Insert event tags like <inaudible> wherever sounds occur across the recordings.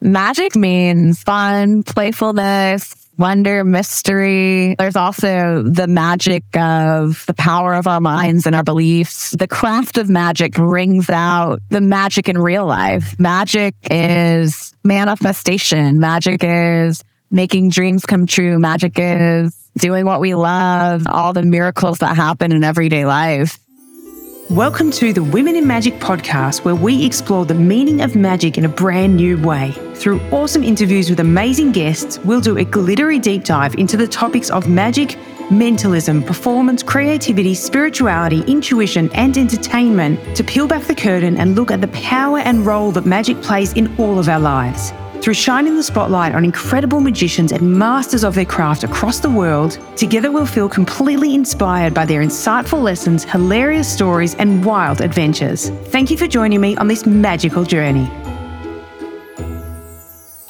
Magic means fun, playfulness, wonder, mystery. There's also the magic of the power of our minds and our beliefs. The craft of magic brings out the magic in real life. Magic is manifestation. Magic is making dreams come true. Magic is doing what we love, all the miracles that happen in everyday life. Welcome to the Women in Magic podcast, where we explore the meaning of magic in a brand new way. Through awesome interviews with amazing guests, we'll do a glittery deep dive into the topics of magic, mentalism, performance, creativity, spirituality, intuition, and entertainment to peel back the curtain and look at the power and role that magic plays in all of our lives. Through shining the spotlight on incredible magicians and masters of their craft across the world, together we'll feel completely inspired by their insightful lessons, hilarious stories, and wild adventures. Thank you for joining me on this magical journey.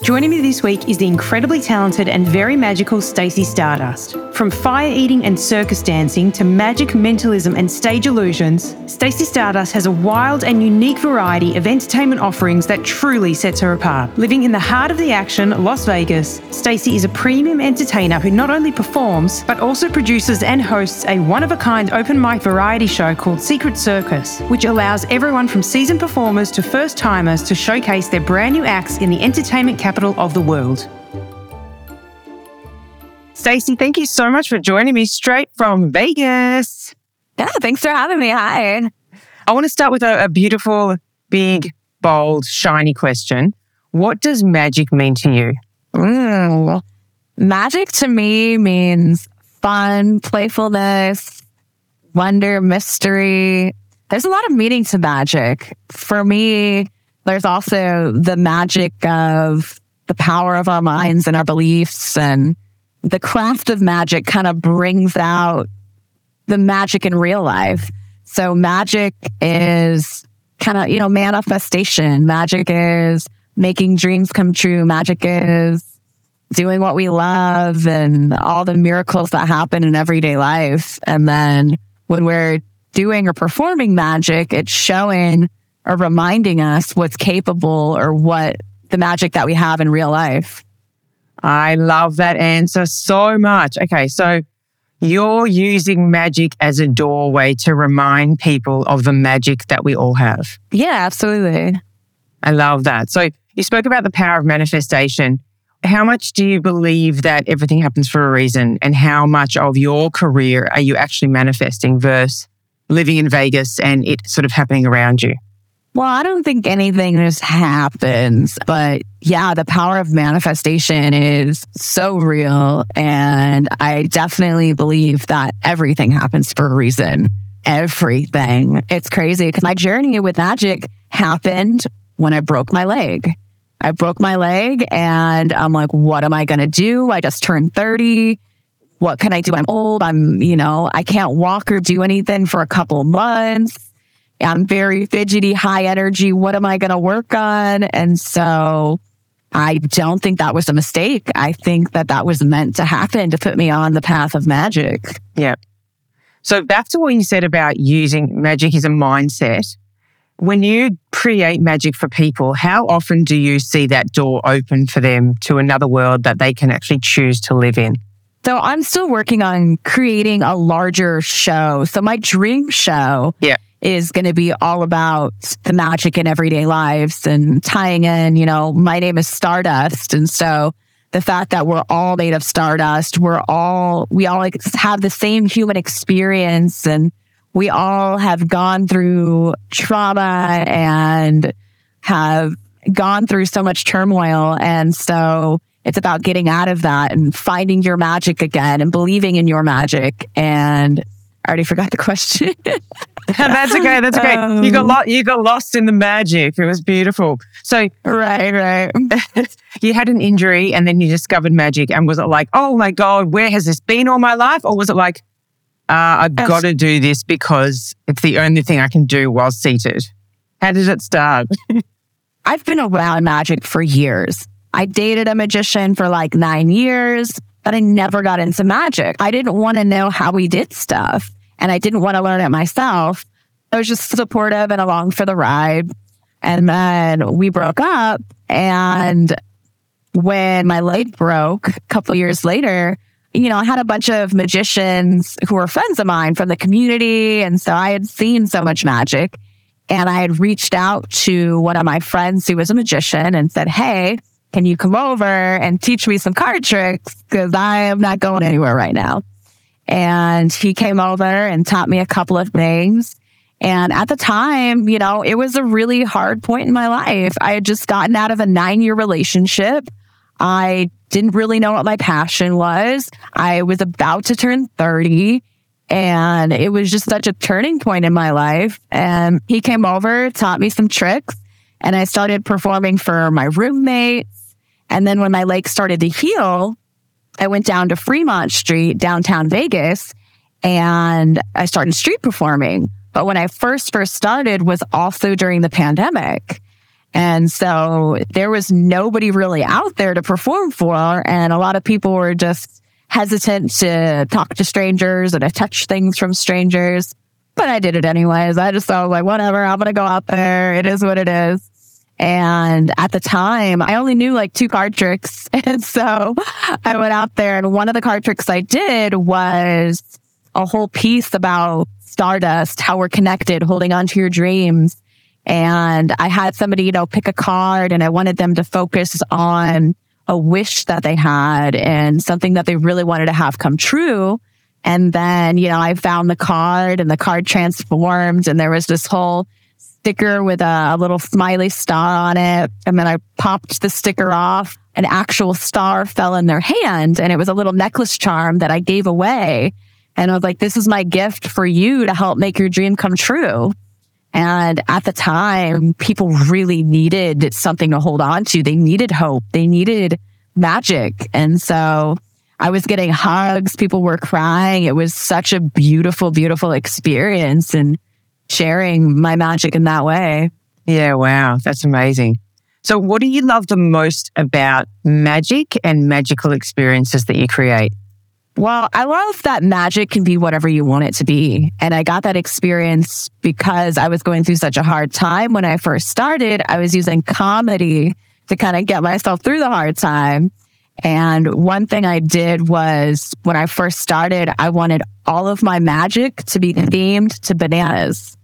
Joining me this week is the incredibly talented and very magical Stacey Stardust. From fire eating and circus dancing to magic, mentalism, and stage illusions, Stacey Stardust has a wild and unique variety of entertainment offerings that truly sets her apart. Living in the heart of the action, Las Vegas, Stacey is a premium entertainer who not only performs but also produces and hosts a one-of-a-kind open mic variety show called Secret Circus, which allows everyone from seasoned performers to first-timers to showcase their brand new acts in the entertainment capital of the world. Stacey, thank you so much for joining me straight from Vegas. Yeah, thanks for having me. Hi. I want to start with a, a beautiful, big, bold, shiny question. What does magic mean to you? Mm. Magic to me means fun, playfulness, wonder, mystery. There's a lot of meaning to magic. For me, there's also the magic of the power of our minds and our beliefs and the craft of magic kind of brings out the magic in real life. So magic is kind of, you know, manifestation. Magic is making dreams come true. Magic is doing what we love and all the miracles that happen in everyday life. And then when we're doing or performing magic, it's showing or reminding us what's capable or what the magic that we have in real life. I love that answer so much. Okay, so you're using magic as a doorway to remind people of the magic that we all have. Yeah, absolutely. I love that. So you spoke about the power of manifestation. How much do you believe that everything happens for a reason? And how much of your career are you actually manifesting versus living in Vegas and it sort of happening around you? Well, I don't think anything just happens, but yeah, the power of manifestation is so real. And I definitely believe that everything happens for a reason. Everything. It's crazy because my journey with magic happened when I broke my leg. I broke my leg and I'm like, what am I going to do? I just turned 30. What can I do? I'm old. I'm, you know, I can't walk or do anything for a couple months I'm very fidgety, high energy. What am I going to work on? And so I don't think that was a mistake. I think that that was meant to happen to put me on the path of magic. Yeah. So back to what you said about using magic as a mindset. When you create magic for people, how often do you see that door open for them to another world that they can actually choose to live in? So I'm still working on creating a larger show. So my dream show yeah is going to be all about the magic in everyday lives and tying in, you know, my name is Stardust. And so the fact that we're all made of stardust, we're all, we all have the same human experience and we all have gone through trauma and have gone through so much turmoil. And so it's about getting out of that and finding your magic again and believing in your magic. And I already forgot the question. <laughs> that's okay. That's okay. Um, you got um, lo- you got lost in the magic. It was beautiful. So right, right. <laughs> you had an injury, and then you discovered magic. And was it like, oh my god, where has this been all my life? Or was it like, uh, I've got to do this because it's the only thing I can do while seated? How did it start? <laughs> I've been around magic for years. I dated a magician for like nine years, but I never got into magic. I didn't want to know how we did stuff and I didn't want to learn it myself. I was just supportive and along for the ride. And then we broke up. And when my leg broke a couple years later, you know, I had a bunch of magicians who were friends of mine from the community. And so I had seen so much magic. And I had reached out to one of my friends who was a magician and said, Hey, can you come over and teach me some card tricks? Because I am not going anywhere right now. And he came over and taught me a couple of things. And at the time, you know, it was a really hard point in my life. I had just gotten out of a nine year relationship. I didn't really know what my passion was. I was about to turn 30 and it was just such a turning point in my life. And he came over, taught me some tricks and I started performing for my roommates. And then when my leg started to heal, I went down to Fremont Street, downtown Vegas, and I started street performing. But when I first first started was also during the pandemic. And so there was nobody really out there to perform for. And a lot of people were just hesitant to talk to strangers and to touch things from strangers. But I did it anyways. I just thought like, whatever, I'm going to go out there. It is what it is. And at the time, I only knew like two card tricks. <laughs> And so I went out there and one of the card tricks I did was a whole piece about stardust, how we're connected, holding on to your dreams. And I had somebody, you know, pick a card and I wanted them to focus on a wish that they had and something that they really wanted to have come true. And then, you know, I found the card and the card transformed and there was this whole sticker with a, a little smiley star on it. And then I popped the sticker off. An actual star fell in their hand and it was a little necklace charm that I gave away. And I was like, this is my gift for you to help make your dream come true. And at the time, people really needed something to hold on to. They needed hope. They needed magic. And so I was getting hugs. People were crying. It was such a beautiful, beautiful experience and sharing my magic in that way. Yeah. Wow. That's amazing. So what do you love the most about magic and magical experiences that you create? Well, I love that magic can be whatever you want it to be. And I got that experience because I was going through such a hard time when I first started. I was using comedy to kind of get myself through the hard time. And one thing I did was when I first started, I wanted all of my magic to be themed to bananas.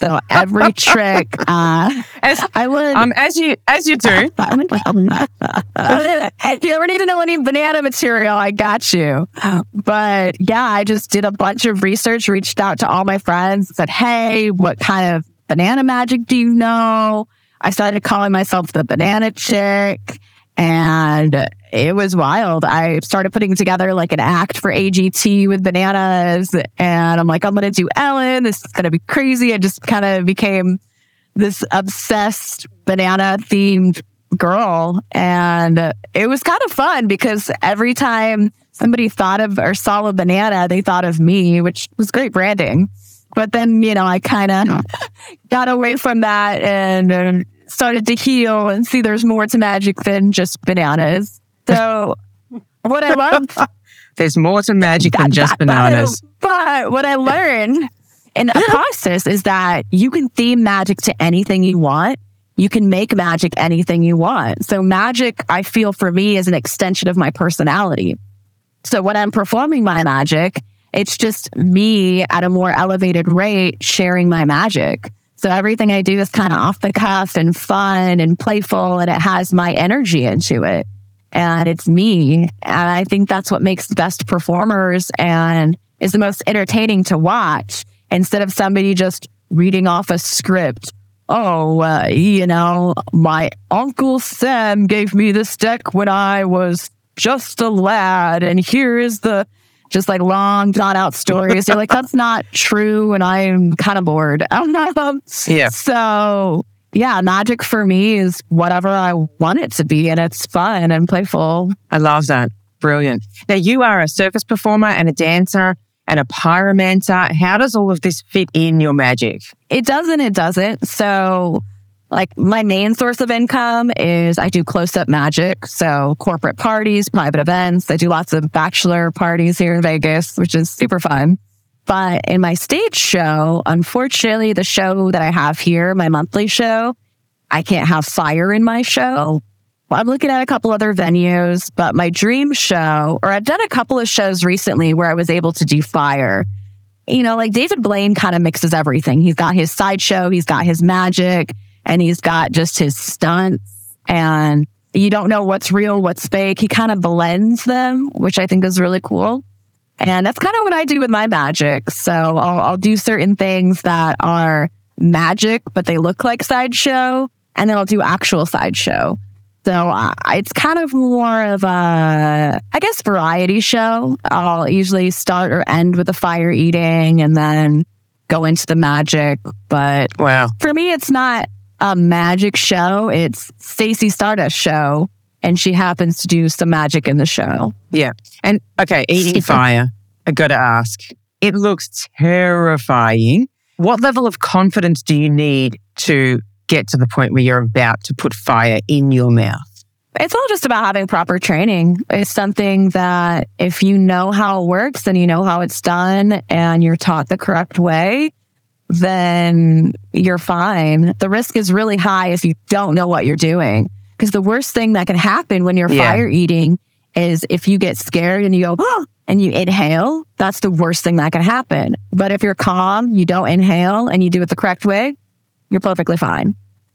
So every trick, uh, as I would, um, as you as you do. <laughs> if you ever need to know any banana material, I got you. But yeah, I just did a bunch of research, reached out to all my friends, said, "Hey, what kind of banana magic do you know?" I started calling myself the banana chick. And it was wild. I started putting together like an act for AGT with bananas. And I'm like, I'm going to do Ellen. This is going to be crazy. I just kind of became this obsessed banana themed girl. And it was kind of fun because every time somebody thought of or saw a banana, they thought of me, which was great branding. But then, you know, I kind of <laughs> got away from that and started to heal and see there's more to magic than just bananas. So <laughs> what I love there's more to magic than just <laughs> bananas. But what I learned in the process is that you can theme magic to anything you want. You can make magic anything you want. So magic, I feel for me is an extension of my personality. So when I'm performing my magic, it's just me at a more elevated rate sharing my magic. So everything I do is kind of off the cuff and fun and playful, and it has my energy into it. And it's me. And I think that's what makes the best performers and is the most entertaining to watch instead of somebody just reading off a script. Oh, uh, you know, my uncle Sam gave me this deck when I was just a lad, and here is the just like long drawn out stories. You're like, that's not true. And I'm kind of bored. <laughs> Um, yeah. So yeah, magic for me is whatever I want it to be. And it's fun and playful. I love that. Brilliant. Now you are a circus performer and a dancer and a pyromancer. How does all of this fit in your magic? It doesn't. It doesn't. So like my main source of income is I do close up magic. So corporate parties, private events. I do lots of bachelor parties here in Vegas, which is super fun. But in my stage show, unfortunately, the show that I have here, my monthly show, I can't have fire in my show. I'm looking at a couple other venues, but my dream show, or I've done a couple of shows recently where I was able to do fire. You know, like David Blaine kind of mixes everything. He's got his sideshow, he's got his magic, and he's got just his stunts. And you don't know what's real, what's fake. He kind of blends them, which I think is really cool. And that's kind of what I do with my magic. So I'll, I'll do certain things that are magic, but they look like sideshow, and then I'll do actual sideshow. So uh, it's kind of more of a, I guess, variety show. I'll usually start or end with the fire eating and then go into the magic. But Wow. for me, it's not a magic show. It's Stacey Stardust show, and she happens to do some magic in the show. Yeah. And okay, eating fire. I got to ask. It looks terrifying. What level of confidence do you need to get to the point where you're about to put fire in your mouth? It's all just about having proper training. It's something that if you know how it works and you know how it's done and you're taught the correct way, then you're fine. The risk is really high if you don't know what you're doing. Because the worst thing that can happen when you're Yeah. fire eating is if you get scared and you go, "Ah," and you inhale, that's the worst thing that can happen. But if you're calm, you don't inhale and you do it the correct way, you're perfectly fine.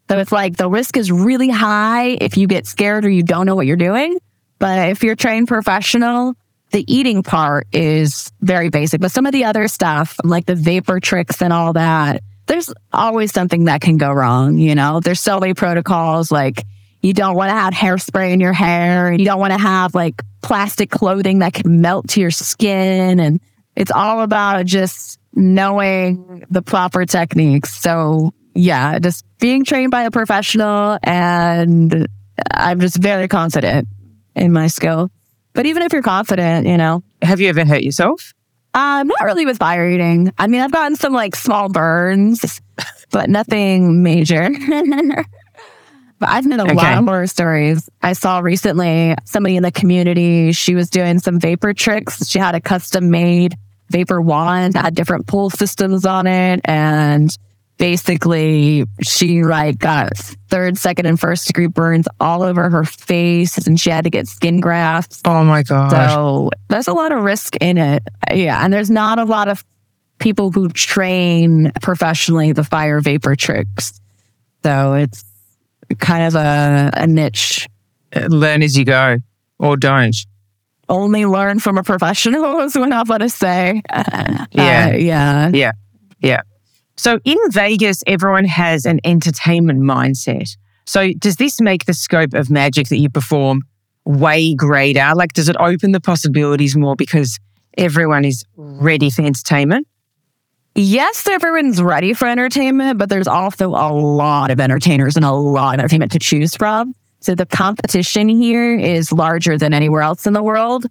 So it's like the risk is really high if you get scared or you don't know what you're doing. But if you're trained professional, the eating part is very basic. But some of the other stuff, like the vapor tricks and all that, there's always something that can go wrong. You know, there's so many protocols like you don't want to have hairspray in your hair. You don't want to have like plastic clothing that can melt to your skin. And it's all about just knowing the proper techniques. So yeah, just being trained by a professional and I'm just very confident in my skill. But even if you're confident, you know, Have you ever hurt yourself? um, not really with fire eating. I mean, I've gotten some like small burns, but nothing major. <laughs> but I've had a Okay. lot of horror stories. I saw recently somebody in the community, she was doing some vapor tricks. She had a custom made vapor wand, had different pull systems on it. And basically she like got third, second, and first degree burns all over her face and she had to get skin grafts. Oh my God. So there's a lot of risk in it. Yeah. And there's not a lot of people who train professionally the fire vapor tricks. So it's kind of a, a niche. Learn as you go or don't. Only learn from a professional <laughs> is what I'm going to say. <laughs> Uh, Yeah. yeah. Yeah. So in Vegas, everyone has an entertainment mindset. So does this make the scope of magic that you perform way greater? Like, does it open the possibilities more because everyone is ready for entertainment? Yes, everyone's ready for entertainment, but there's also a lot of entertainers and a lot of entertainment to choose from. So the competition here is larger than anywhere else in the world.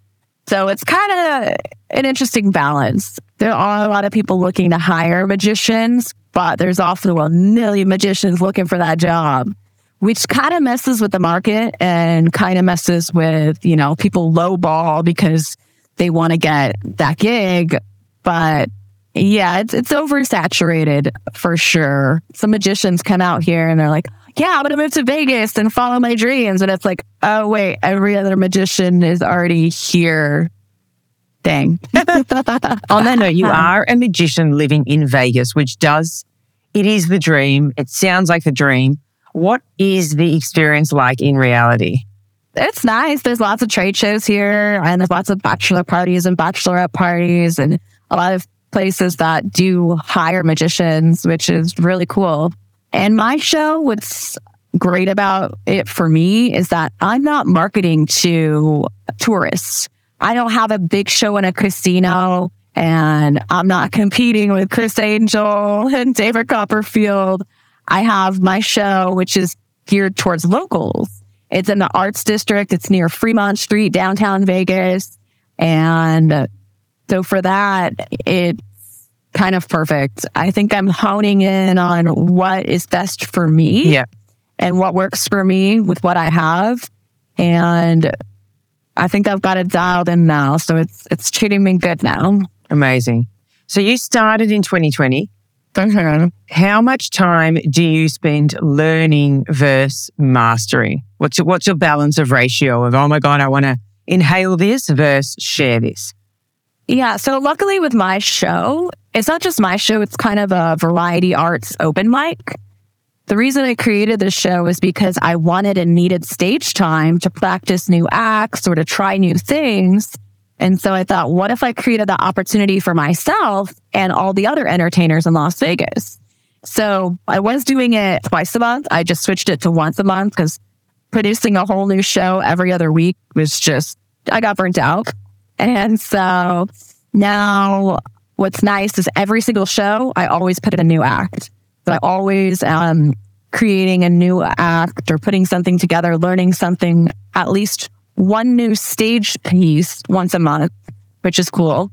So it's kind of an interesting balance. There are a lot of people looking to hire magicians, but there's also a million magicians looking for that job, which kind of messes with the market and kind of messes with, you know, people lowball because they want to get that gig. But yeah, it's it's oversaturated for sure. Some magicians come out here and they're like, "Yeah, I'm gonna move to Vegas and follow my dreams," and it's like, "Oh wait, every other magician is already here." Dang. On that note, you are a magician living in Vegas, which does, it is the dream. It sounds like the dream. What is the experience like in reality? it's nice. There's lots of trade shows here, and there's lots of bachelor parties and bachelorette parties, and a lot of places that do hire magicians, which is really cool. And my show, what's great about it for me is that I'm not marketing to tourists. I don't have a big show in a casino, and I'm not competing with Criss Angel and David Copperfield. I have my show, which is geared towards locals. It's in the arts district. It's near Fremont Street, downtown Vegas. And so for that, it's kind of perfect. I think I'm honing in on what is best for me Yeah. and what works for me with what I have. And I think I've got it dialed in now. So it's it's treating me good now. Amazing. So you started in 2020 Mhm. How much time do you spend learning versus mastering? What's your, what's your balance of ratio of, oh my God, I want to inhale this versus share this? Yeah. So luckily with my show, it's not just my show, it's kind of a variety arts open mic. The reason I created this show is because I wanted and needed stage time to practice new acts or to try new things. And so I thought, what if I created the opportunity for myself and all the other entertainers in Las Vegas? So I was doing it twice a month. I just switched it to once a month because producing a whole new show every other week was just, I got burnt out. And so now what's nice is every single show, I always put in a new act. So I always um creating a new act or putting something together, learning something, at least one new stage piece once a month, which is cool.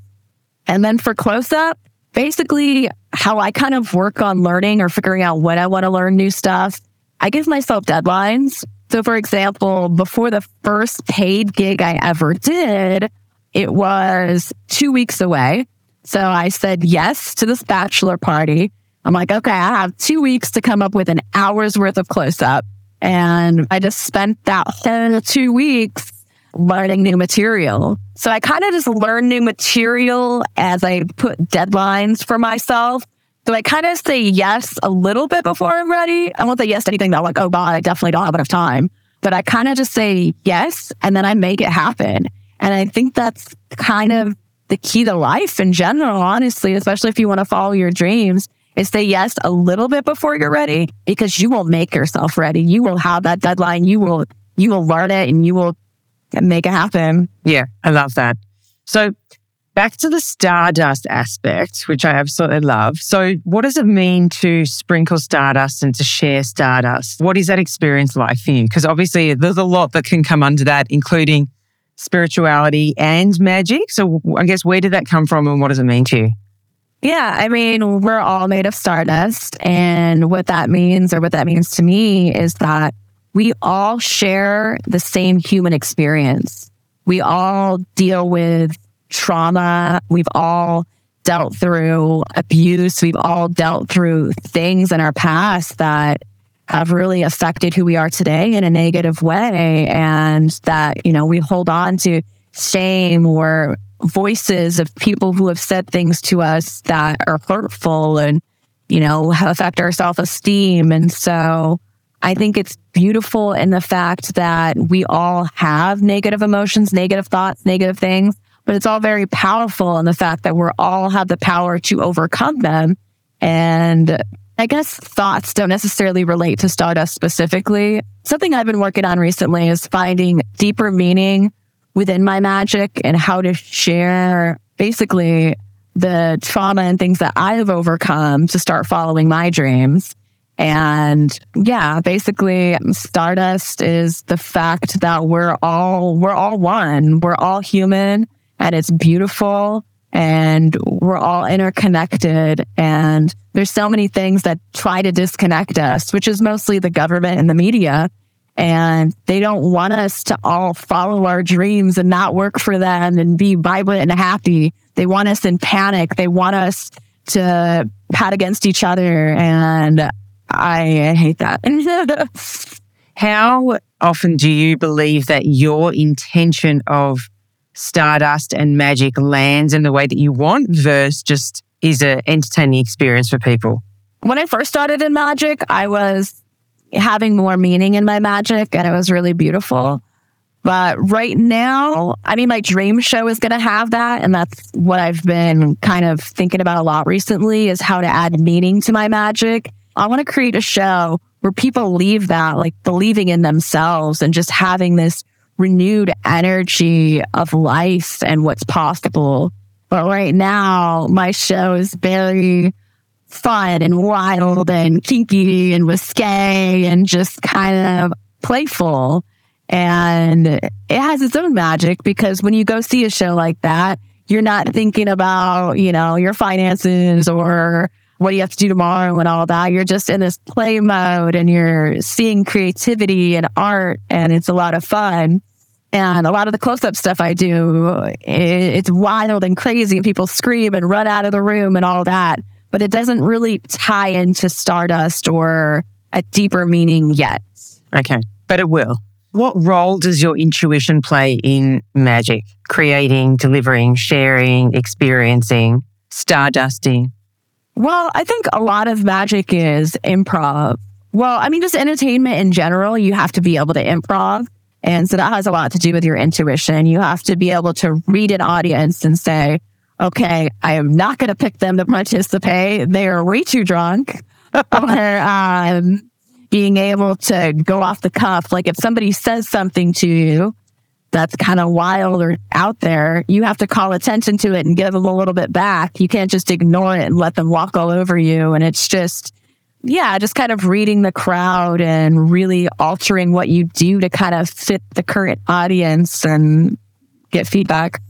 And then for close up, basically how I kind of work on learning or figuring out when I want to learn new stuff, I give myself deadlines. So for example, before the first paid gig I ever did, it was two weeks away. So I said yes to this bachelor party. I'm like, okay, I have two weeks to come up with an hour's worth of close up. And I just spent that whole two weeks learning new material. So I kind of just learn new material as I put deadlines for myself. So I kind of say yes a little bit before I'm ready. I won't say yes to anything that I'm like, oh God, I definitely don't have enough time. But I kind of just say yes and then I make it happen. And I think that's kind of the key to life in general, honestly, especially if you want to follow your dreams is say yes a little bit before you're ready because you will make yourself ready. You will have that deadline. You will, you will learn it and you will make it happen. Yeah, I love that. So back to the stardust aspect, which I absolutely love. So what does it mean to sprinkle stardust and to share stardust? What is that experience like for you? Because obviously there's a lot that can come under that, including spirituality and magic. So I guess where did that come from and what does it mean to you? Yeah, I mean, we're all made of stardust. And what that means, or what that means to me, is that we all share the same human experience. We all deal with trauma. We've all dealt through abuse. We've all dealt through things in our past that have really affected who we are today in a negative way. And that, you know, we hold on to shame or voices of people who have said things to us that are hurtful and, you know, affect our self esteem. And so I think it's beautiful in the fact that we all have negative emotions, negative thoughts, negative things, but it's all very powerful in the fact that we're all have the power to overcome them. And I guess thoughts don't necessarily relate to Stardust specifically. Something I've been working on recently is finding deeper meaning within my magic and how to share basically the trauma and things that I have overcome to start following my dreams. And yeah, basically Stardust is the fact that we're all, we're all one. We're all human and it's beautiful and we're all interconnected. And there's so many things that try to disconnect us, which is mostly the government and the media. And they don't want us to all follow our dreams and not work for them and be vibrant and happy. They want us in panic. They want us to pat against each other. And I hate that. <laughs> How often do you believe that your intention of stardust and magic lands in the way that you want versus just is an entertaining experience for people? when I first started in magic, I was having more meaning in my magic and it was really beautiful. But right now, I mean, my dream show is going to have that. And that's what I've been kind of thinking about a lot recently is how to add meaning to my magic. I want to create a show where people leave that like believing in themselves and just having this renewed energy of life and what's possible. But right now, my show is very fun and wild and kinky and risque and just kind of playful. And it has its own magic because when you go see a show like that, you're not thinking about, you know, your finances or what do you have to do tomorrow and all that. You're just in this play mode and you're seeing creativity and art and it's a lot of fun. And a lot of the close up stuff I do, it's wild and crazy. And people scream and run out of the room and all that. But it doesn't really tie into Stardust or a deeper meaning yet. Okay, but it will. What role does your intuition play in magic? Creating, delivering, sharing, experiencing, stardusting? Well, I think a lot of magic is improv. Well, I mean, just entertainment in general, you have to be able to improv. And so that has a lot to do with your intuition. You have to be able to read an audience and say, okay, I am not going to pick them to participate. They are way too drunk. <laughs> or um, being able to go off the cuff. Like if somebody says something to you that's kind of wild or out there, you have to call attention to it and give them a little bit back. You can't just ignore it and let them walk all over you. And it's just, yeah, just kind of reading the crowd and really altering what you do to kind of fit the current audience and get feedback.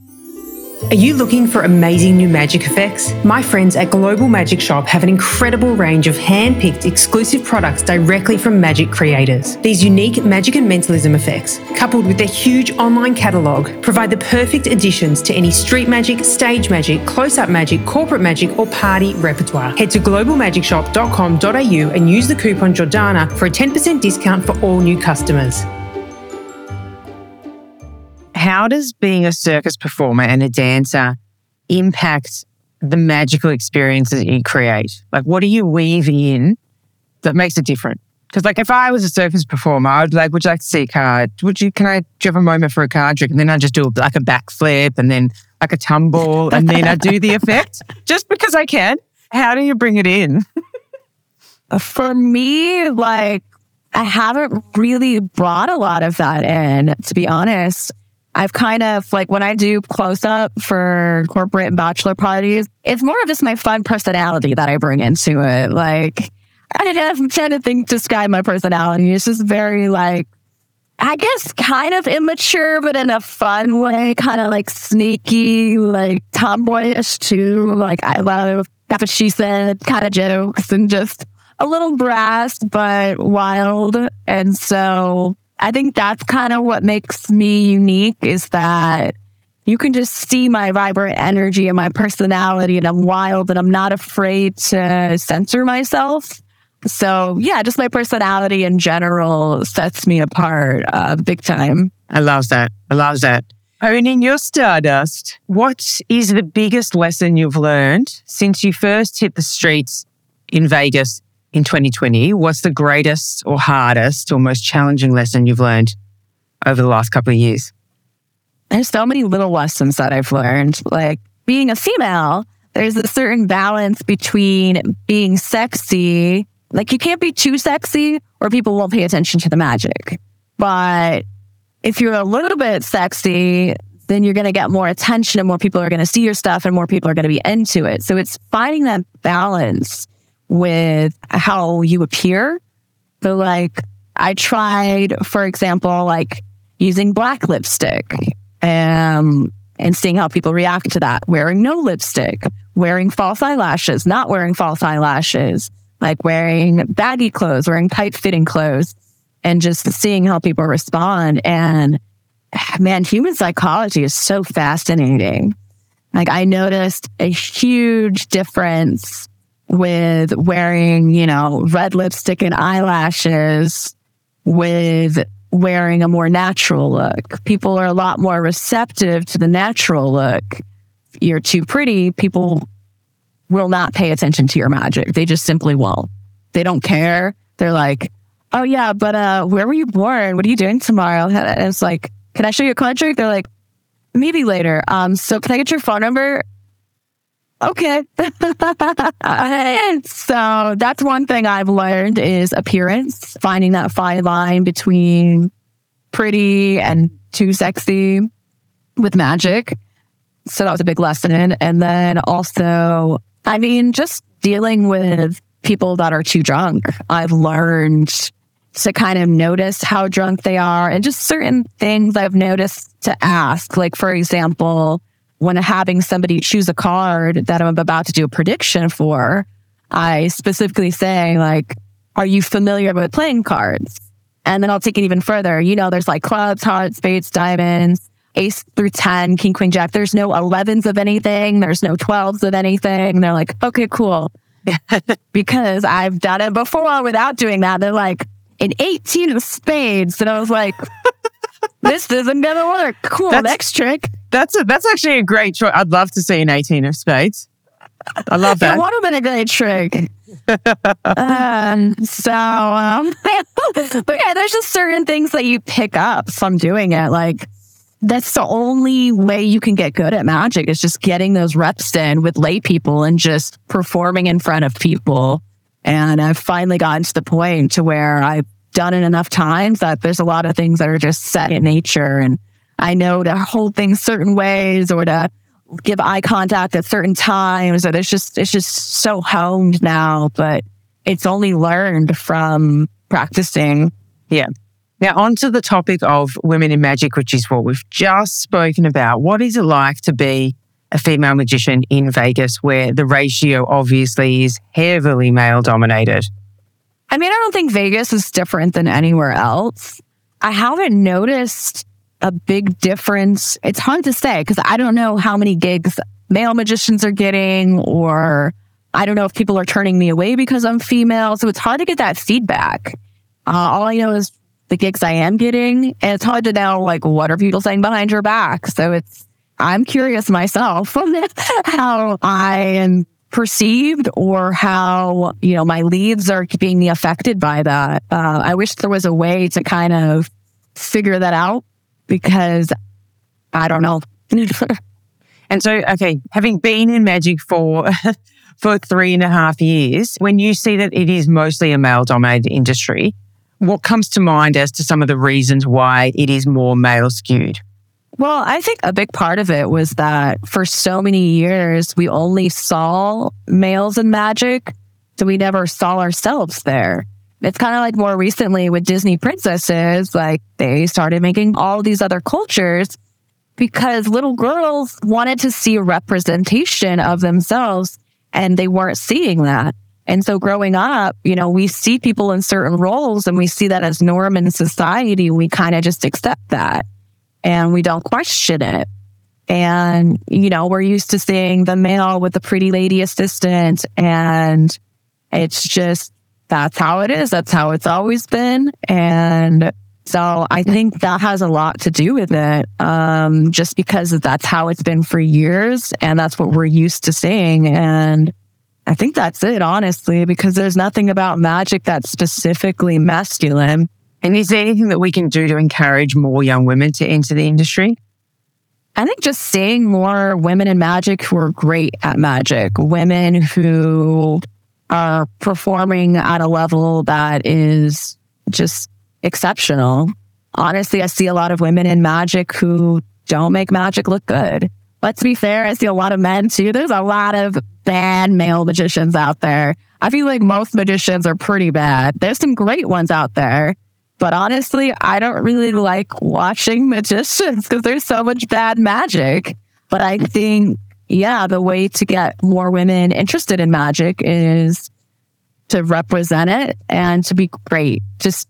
Are you looking for amazing new magic effects? My friends at Global Magic Shop have an incredible range of hand picked exclusive products directly from magic creators. These unique magic and mentalism effects, coupled with their huge online catalogue, provide the perfect additions to any street magic, stage magic, close up magic, corporate magic, or party repertoire. Head to globalmagicshop.com.au and use the coupon Jordana for a 10% discount for all new customers. How does being a circus performer and a dancer impact the magical experiences you create? Like, what do you weave in that makes it different? Because, like, if I was a circus performer, I would like, would you like to see a card? Would you, can I, do you have a moment for a card trick? And then I just do like a backflip and then like a tumble and then I do the <laughs> effect just because I can. How do you bring it in? For me, like, I haven't really brought a lot of that in, to be honest. I've kind of like when I do close up for corporate and bachelor parties, it's more of just my fun personality that I bring into it. Like, I don't know, I'm trying to think, describe my personality. It's just very like, I guess kind of immature, but in a fun way, kind of like sneaky, like tomboyish too. Like, I love that's what she said kind of jokes and just a little brass, but wild. And so I think that's kind of what makes me unique is that you can just see my vibrant energy and my personality and I'm wild and I'm not afraid to censor myself. So yeah, just my personality in general sets me apart uh, big time. I love that. I love that. Owning your stardust, what is the biggest lesson you've learned since you first hit the streets in Vegas in 2020, what's the greatest or hardest or most challenging lesson you've learned over the last couple of years? There's so many little lessons that I've learned. Like being a female, there's a certain balance between being sexy. Like you can't be too sexy or people won't pay attention to the magic. But if you're a little bit sexy, then you're going to get more attention and more people are going to see your stuff and more people are going to be into it. So it's finding that balance with how you appear. So like I tried, for example, like using black lipstick um, and seeing how people react to that, wearing no lipstick, wearing false eyelashes, not wearing false eyelashes, like wearing baggy clothes, wearing tight fitting clothes, and just seeing how people respond. And man, human psychology is so fascinating. Like I noticed a huge difference with wearing, you know, red lipstick and eyelashes with wearing a more natural look. People are a lot more receptive to the natural look. You're too pretty, people will not pay attention to your magic. They just simply won't. They don't care. They're like, oh yeah, but uh, where were you born? What are you doing tomorrow? And it's like, can I show you a trick? They're like, maybe later. Um, so can I get your phone number? Okay. <laughs> so that's one thing I've learned is appearance, finding that fine line between pretty and too sexy with magic. So that was a big lesson. And then also, I mean, just dealing with people that are too drunk. I've learned to kind of notice how drunk they are and just certain things I've noticed to ask. Like, for example, when having somebody choose a card that I'm about to do a prediction for, I specifically say, like, are you familiar with playing cards? And then I'll take it even further. You know, there's like clubs, hearts, spades, diamonds, ace through 10, king, queen, jack. There's no 11s of anything. There's no 12s of anything. They're like, okay, cool. <laughs> because I've done it before without doing that. They're like, an 18 of spades. And I was like, <laughs> this isn't going to work. Cool. That's- next trick. That's a, that's actually a great choice. I'd love to see an 18 of spades. I love It that. would have been a great trick. <laughs> um, so, um, <laughs> but yeah, there's just certain things that you pick up from doing it. Like, that's the only way you can get good at magic is just getting those reps in with lay people and just performing in front of people. And I've finally gotten to the point to where I've done it enough times that there's a lot of things that are just set in nature. And I know to hold things certain ways or to give eye contact at certain times. Or it's just, it's just so honed now, but it's only learned from practicing. Yeah. Now, on to the topic of women in magic, which is what we've just spoken about. What is it like to be a female magician in Vegas where the ratio obviously is heavily male dominated? I mean, I don't think Vegas is different than anywhere else. I haven't noticed a big difference. It's hard to say because I don't know how many gigs male magicians are getting, or I don't know if people are turning me away because I'm female. So it's hard to get that feedback. Uh, all I know is the gigs I am getting, and it's hard to know like what are people saying behind your back. So it's I'm curious myself <laughs> how I am perceived or how you know my leads are being affected by that. Uh, I wish there was a way to kind of figure that out because I don't know. <laughs> And so, okay, having been in magic for <laughs> for three and a half years, when you see that it is mostly a male dominated industry, what comes to mind as to some of the reasons why it is more male skewed? Well, I think a big part of it was that for so many years, we only saw males in magic. So we never saw ourselves there. It's kind of like more recently with Disney princesses, like they started making all these other cultures because little girls wanted to see a representation of themselves and they weren't seeing that. And so growing up, you know, we see people in certain roles and we see that as norm in society. We kind of just accept that and we don't question it. And, you know, we're used to seeing the male with the pretty lady assistant. And it's just, that's how it is. That's how it's always been. And so I think that has a lot to do with it. Um, just because that's how it's been for years. And that's what we're used to seeing. And I think that's it, honestly, because there's nothing about magic that's specifically masculine. And is there anything that we can do to encourage more young women to enter the industry? I think just seeing more women in magic who are great at magic, women who are performing at a level that is just exceptional. Honestly, I see a lot of women in magic who don't make magic look good. Let's be fair, I see a lot of men too. There's a lot of bad male magicians out there. I feel like most magicians are pretty bad. There's some great ones out there. But honestly, I don't really like watching <laughs> magicians because there's so much bad magic. But I think, yeah, the way to get more women interested in magic is to represent it and to be great. Just,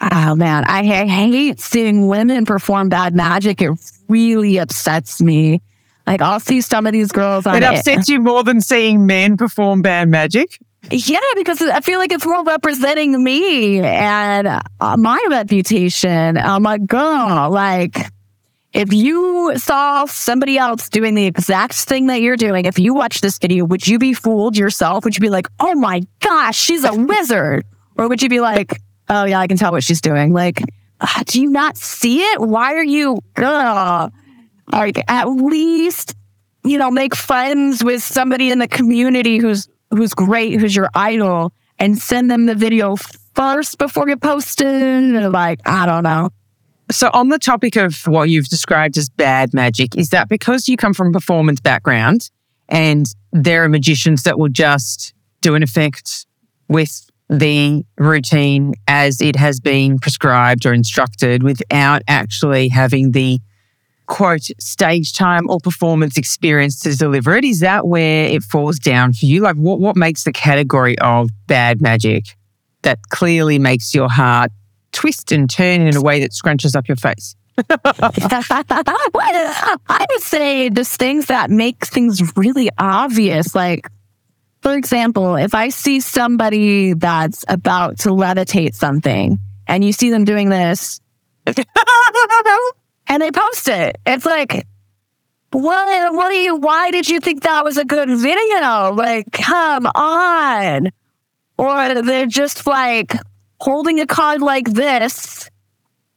oh man, I, I hate seeing women perform bad magic. It really upsets me. Like I'll see some of these girls on It upsets you more than seeing men perform bad magic. Yeah, because I feel like it's more representing me and uh, my reputation. I'm like, girl, like, if you saw somebody else doing the exact thing that you're doing, if you watch this video, would you be fooled yourself? Would you be like, oh my gosh, she's a wizard? Or would you be like, oh yeah, I can tell what she's doing? Like, uh, do you not see it? Why are you, girl? Like, at least, you know, make friends with somebody in the community who's who's great, who's your idol, and send them the video first before you post it. Like, I don't know. So, on the topic of what you've described as bad magic, is that because you come from a performance background and there are magicians that will just do an effect with the routine as it has been prescribed or instructed without actually having the quote stage time or performance experience to deliver it? Is that where it falls down for you? Like, what, what makes the category of bad magic that clearly makes your heart twist and turn in a way that scrunches up your face? <laughs> I would say just things that make things really obvious, like For example, if I see somebody that's about to levitate something and you see them doing this <laughs> and they post it, it's like, what, what do you, why did you think that was a good video? Like, come on. Or they're just like holding a card like this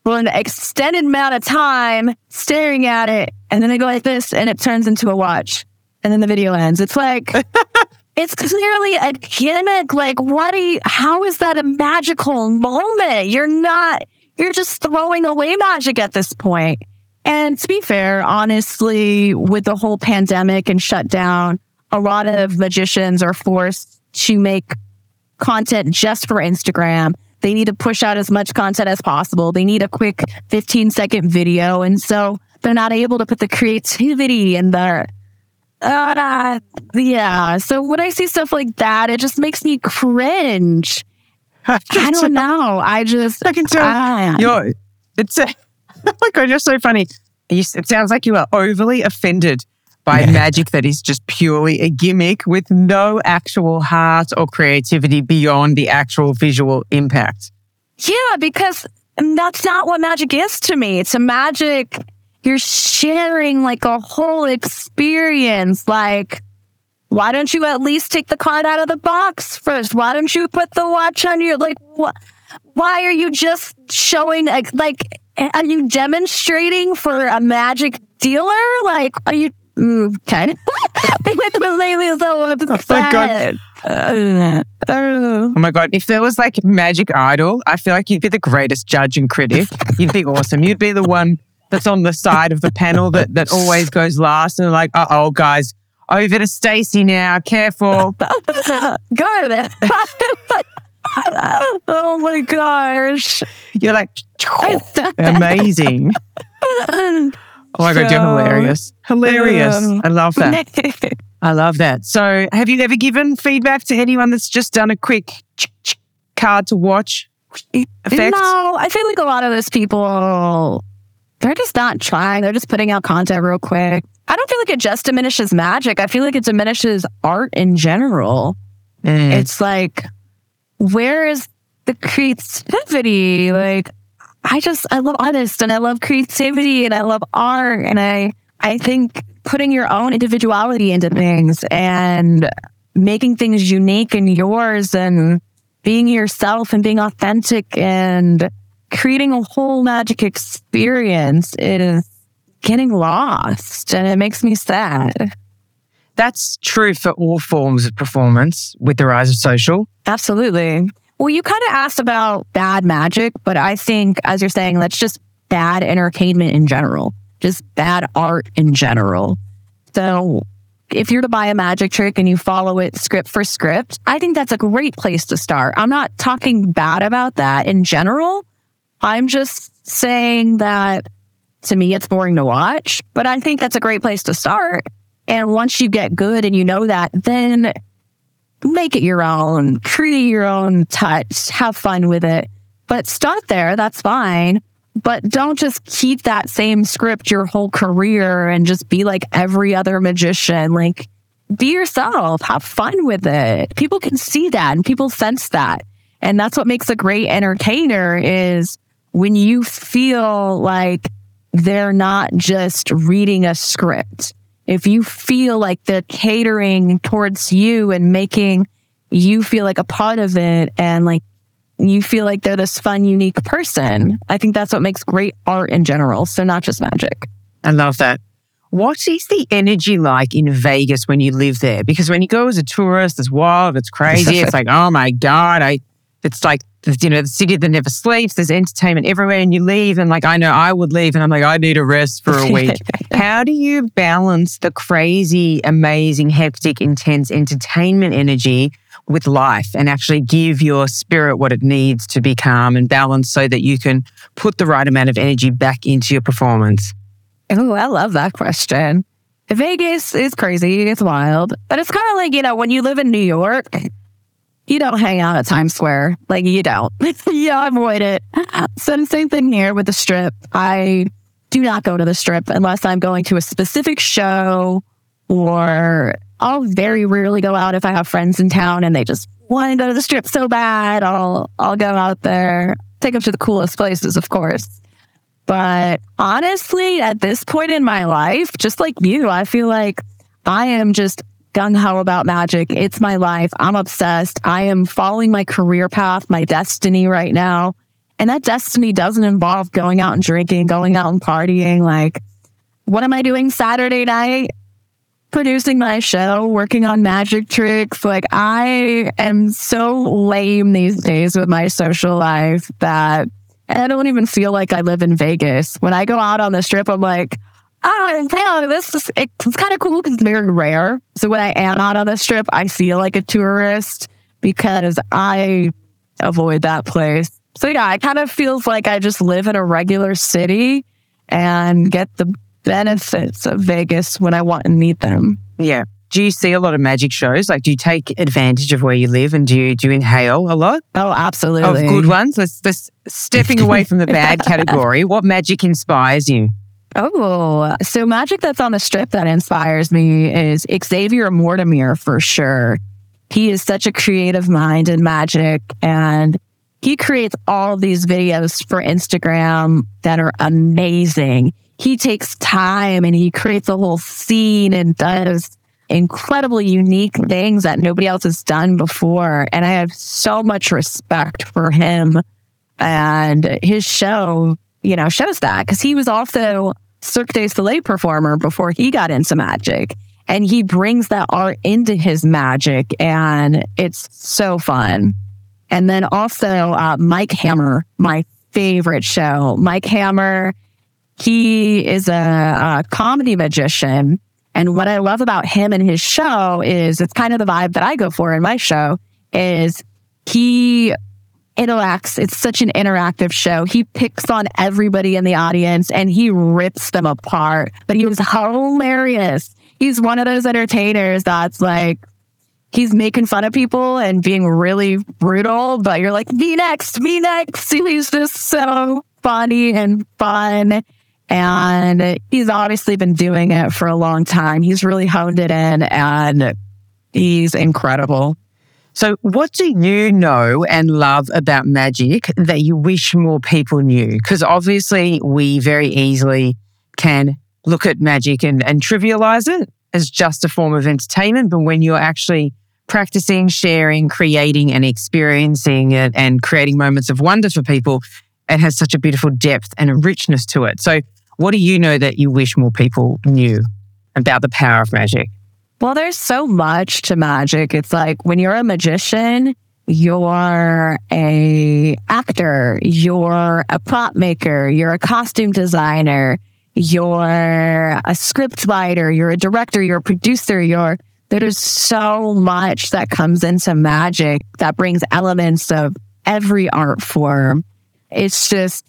for an extended amount of time, staring at it, and then they go like this and it turns into a watch. And then the video ends. It's like, <laughs> it's clearly a gimmick. Like, what do you, how is that a magical moment? You're not, you're just throwing away magic at this point. And to be fair, honestly, with the whole pandemic and shutdown, a lot of magicians are forced to make content just for Instagram. They need to push out as much content as possible. They need a quick 15 second video. And so they're not able to put the creativity and the, uh, yeah. So when I see stuff like that, it just makes me cringe. I don't know. I just, I can tell you're, it's a, oh my God, you're so funny. You, it sounds like you are overly offended by magic that is just purely a gimmick with no actual heart or creativity beyond the actual visual impact. Yeah, because that's not what magic is to me. It's a magic. You're sharing like a whole experience. Like, why don't you at least take the card out of the box first? Why don't you put the watch on your like? What? Why are you just showing like? like are you demonstrating for a magic dealer? Like, are you okay? <laughs> Oh Oh my God. If there was like Magic Idol, I feel like you'd be the greatest judge and critic. You'd be awesome. You'd be the one that's on the side of the panel that, that always goes last and like, uh oh, guys, over to Stacey now. Careful. <laughs> Go there. <laughs> oh my gosh. You're like, amazing. Oh my God, you're hilarious. Hilarious. Um, I love that. <laughs> I love that. So, have you ever given feedback to anyone that's just done a quick card to watch effect? No, I feel like a lot of those people, they're just not trying. They're just putting out content real quick. I don't feel like it just diminishes magic. I feel like it diminishes art in general. Mm. It's like, where is the creativity? Like, I just, I love artists and I love creativity and I love art. And I, I think putting your own individuality into things and making things unique and yours and being yourself and being authentic and creating a whole magic experience is getting lost and it makes me sad. That's true for all forms of performance with the rise of social. Absolutely. Well, you kind of asked about bad magic, but I think, as you're saying, that's just bad entertainment in general, just bad art in general. So, if you're to buy a magic trick and you follow it script for script, I think that's a great place to start. I'm not talking bad about that in general. I'm just saying that to me, it's boring to watch, but I think that's a great place to start. And once you get good and you know that, then make it your own, create your own touch, have fun with it. But start there, that's fine. But don't just keep that same script your whole career and just be like every other magician. Like, be yourself, have fun with it. People can see that and people sense that. And that's what makes a great entertainer is when you feel like they're not just reading a script if you feel like they're catering towards you and making you feel like a part of it and like you feel like they're this fun, unique person, I think that's what makes great art in general. So, not just magic. I love that. What is the energy like in Vegas when you live there? Because when you go as a tourist, it's wild, it's crazy. it's <laughs> like, oh my God, I it's like you know the city that never sleeps there's entertainment everywhere and you leave and like i know i would leave and i'm like i need a rest for a week. <laughs> How do you balance the crazy amazing hectic intense entertainment energy with life and actually give your spirit what it needs to be calm and balanced so that you can put the right amount of energy back into your performance? Oh i love that question. Vegas is crazy it's wild but it's kind of like you know when you live in new york you don't hang out at Times Square. Like you don't. <laughs> you avoid it. So same thing here with the strip. I do not go to the strip unless I'm going to a specific show or I'll very rarely go out if I have friends in town and they just want to go to the strip so bad. I'll I'll go out there, take them to the coolest places, of course. But honestly, at this point in my life, just like you, I feel like I am just gung ho about magic. It's my life. I'm obsessed. I am following my career path, my destiny right now. And that destiny doesn't involve going out and drinking, going out and partying. Like, what am I doing Saturday night? Producing my show, working on magic tricks. Like, I am so lame these days with my social life that I don't even feel like I live in Vegas. When I go out on the strip, I'm like, oh, hell, this is it's kind of cool because it's very rare. So when I am out on the strip, I feel like a tourist because I avoid that place. So yeah, it kind of feels like I just live in a regular city and get the benefits of Vegas when I want and need them. Yeah. Do you see a lot of magic shows? Like, do you take advantage of where you live and do you do you inhale a lot Oh, absolutely. of good ones? Let's, let's stepping away from the bad <laughs> category. What magic inspires you? Oh, so magic that's on the strip that inspires me is Xavier Mortimer for sure. He is such a creative mind in magic and he creates all these videos for Instagram that are amazing. He takes time and he creates a whole scene and does incredibly unique things that nobody else has done before. And I have so much respect for him and his show, you know, shows that because he was also Cirque du Soleil performer before he got into magic. And he brings that art into his magic, and it's so fun. And then also uh, Mike Hammer, my favorite show. Mike Hammer, he is a, a comedy magician. And what I love about him and his show is it's kind of the vibe that I go for in my show is he interacts. It's such an interactive show. He picks on everybody in the audience and he rips them apart, but he was hilarious. He's one of those entertainers that's like, he's making fun of people and being really brutal, but you're like, me next, me next. <laughs> He's just so funny and fun. And he's obviously been doing it for a long time. He's really honed it in and he's incredible. So, what do you know and love about magic that you wish more people knew? Because obviously, we very easily can look at magic and, and trivialize it as just a form of entertainment. But when you're actually practicing, sharing, creating, and experiencing it and creating moments of wonder for people, it has such a beautiful depth and a richness to it. So, what do you know that you wish more people knew about the power of magic? Well, there's so much to magic. It's like when you're a magician, you're a actor, you're a prop maker, you're a costume designer, you're a script writer, you're a director, you're a producer, you're there's so much that comes into magic that brings elements of every art form. It's just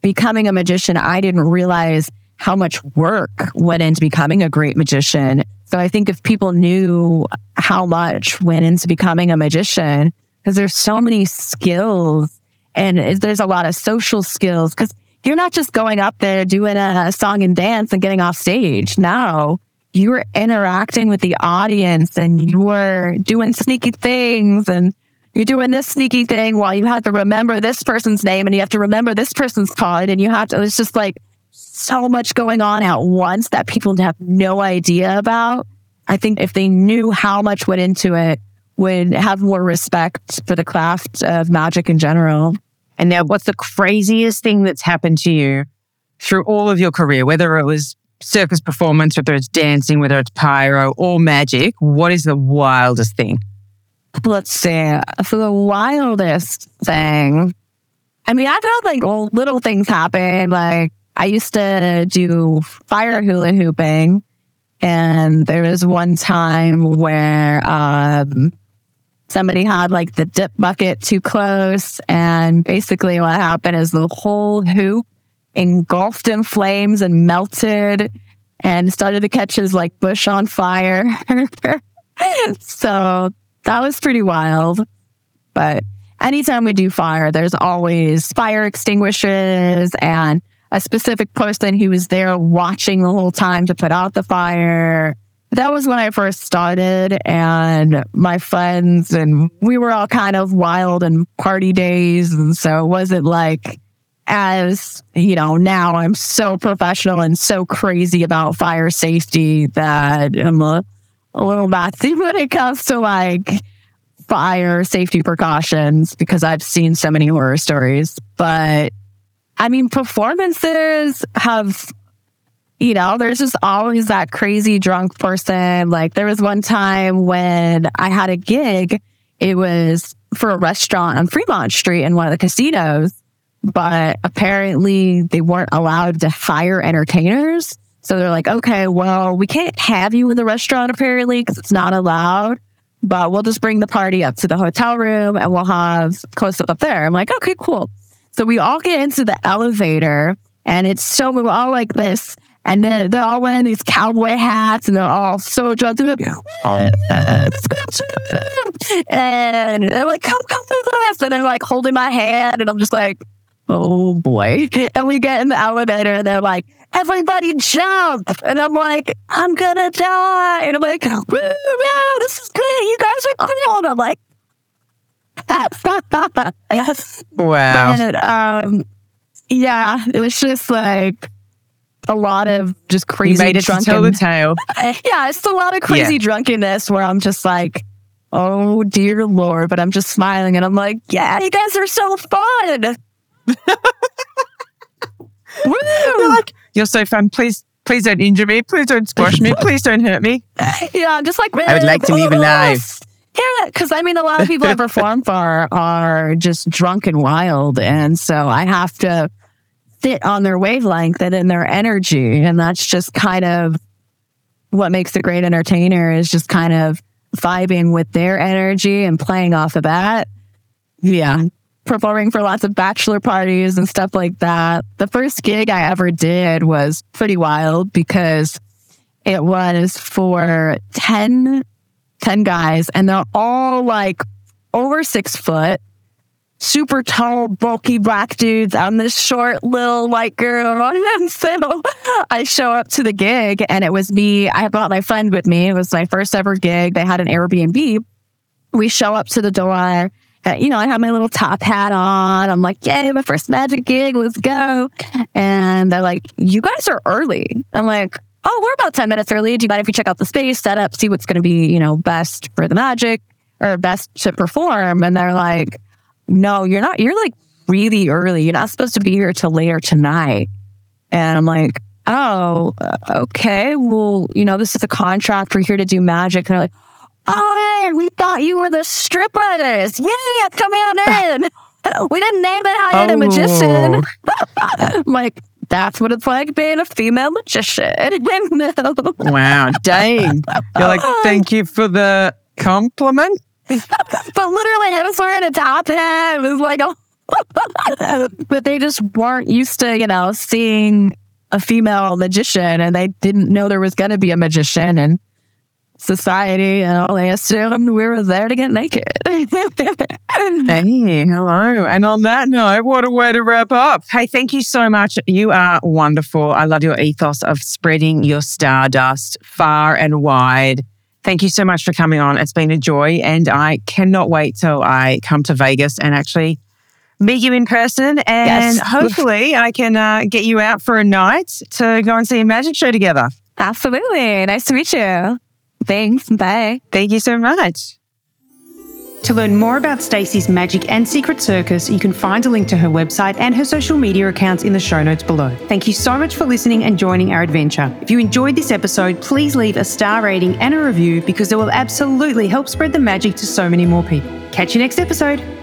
becoming a magician. I didn't realize how much work went into becoming a great magician. So I think if people knew how much went into becoming a magician, because there's so many skills and there's a lot of social skills, because you're not just going up there doing a song and dance and getting off stage. No, you're interacting with the audience and you're doing sneaky things and you're doing this sneaky thing while you have to remember this person's name and you have to remember this person's card and you have to, it's just like so much going on at once that people have no idea about. I think if they knew how much went into it, would have more respect for the craft of magic in general. And now, what's the craziest thing that's happened to you through all of your career, whether it was circus performance, whether it's dancing, whether it's pyro or magic? What is the wildest thing? Let's see. For the wildest thing, I mean, I've had like little things happen. Like I used to do fire hula hooping, and there was one time where um, somebody had like the dip bucket too close, and basically what happened is the whole hoop engulfed in flames and melted, and started to catch his like bush on fire. <laughs> so that was pretty wild, but anytime we do fire, there's always fire extinguishers and a specific person who was there watching the whole time to put out the fire. that was when I first started, and my friends and we were all kind of wild and party days. And so it wasn't like, as you know, now I'm so professional and so crazy about fire safety that I'm a, a little mathy <laughs> when it comes to like fire safety precautions because I've seen so many horror stories. But I mean, performances have you know, there's just always that crazy drunk person. Like there was one time when I had a gig, it was for a restaurant on Fremont Street in one of the casinos, but apparently they weren't allowed to hire entertainers. So they're like, okay, well, we can't have you in the restaurant apparently because it's not allowed, but we'll just bring the party up to the hotel room and we'll have close up up there. I'm like, okay, cool. So we all get into the elevator and it's so we're all like this and then they're all wearing these cowboy hats and they're all so drunk. And they're like, come, come through this. And they're like holding my hand. And I'm just like, oh boy. And we get in the elevator and they're like, everybody jump. And I'm like, I'm going to die. And I'm like, wow, this is great. You guys are cool. And I'm like, <laughs> wow. And, um, yeah, it was just like, a lot of just crazy you made it drunken. to tell the tale. yeah, it's a lot of crazy yeah. drunkenness where I'm just like, oh dear lord, but I'm just smiling and I'm like, yeah, you guys are so fun. <laughs> Woo! You're, like, You're so fun. Please, please don't injure me. Please don't squash me. <laughs> Please don't hurt me. Yeah, I'm just like, I would like to leave alive. Yeah, because I mean, a lot of people I <laughs> perform for are just drunk and wild. And so I have to fit on their wavelength and in their energy. And that's just kind of what makes a great entertainer is just kind of vibing with their energy and playing off of that. Yeah. Performing for lots of bachelor parties and stuff like that. The first gig I ever did was pretty wild because it was for 10, 10 guys and they're all like over six foot super tall, bulky black dudes. I'm this short little white girl. <laughs> And so I show up to the gig and it was me. I brought my friend with me. It was my first ever gig. They had an Airbnb. We show up to the door. You know, I have my little top hat on. I'm like, yay, my first magic gig. Let's go. And they're like, you guys are early. I'm like, oh, we're about 10 minutes early. Do you mind if we check out the space, set up, see what's going to be, you know, best for the magic or best to perform? And they're like, no, you're not, you're like really early. You're not supposed to be here till later tonight. And I'm like, oh, uh, okay. Well, you know, this is a contract. We're here to do magic. And they're like, oh, man, we thought you were the strippers. Yeah, come on in. <laughs> we didn't name it hire oh. a <laughs> magician. I'm like, that's what it's like being a female magician. <laughs> wow, dang. You're like, <laughs> thank you for the compliment. <laughs> but literally, I was wearing a top hat. It was like, oh. but they just weren't used to, you know, seeing a female magician and they didn't know there was going to be a magician and society and all they assumed we were there to get naked. <laughs> hey, hello. And on that note, what a way to wrap up. Hey, thank you so much. You are wonderful. I love your ethos of spreading your stardust far and wide. Thank you so much for coming on. It's been a joy, and I cannot wait till I come to Vegas and actually meet you in person. And yes. hopefully, I can uh, get you out for a night to go and see a magic show together. Absolutely. Nice to meet you. Thanks. Bye. Thank you so much. To learn more about Stacey's magic and secret circus, you can find a link to her website and her social media accounts in the show notes below. Thank you so much for listening and joining our adventure. If you enjoyed this episode, please leave a star rating and a review because it will absolutely help spread the magic to so many more people. Catch you next episode.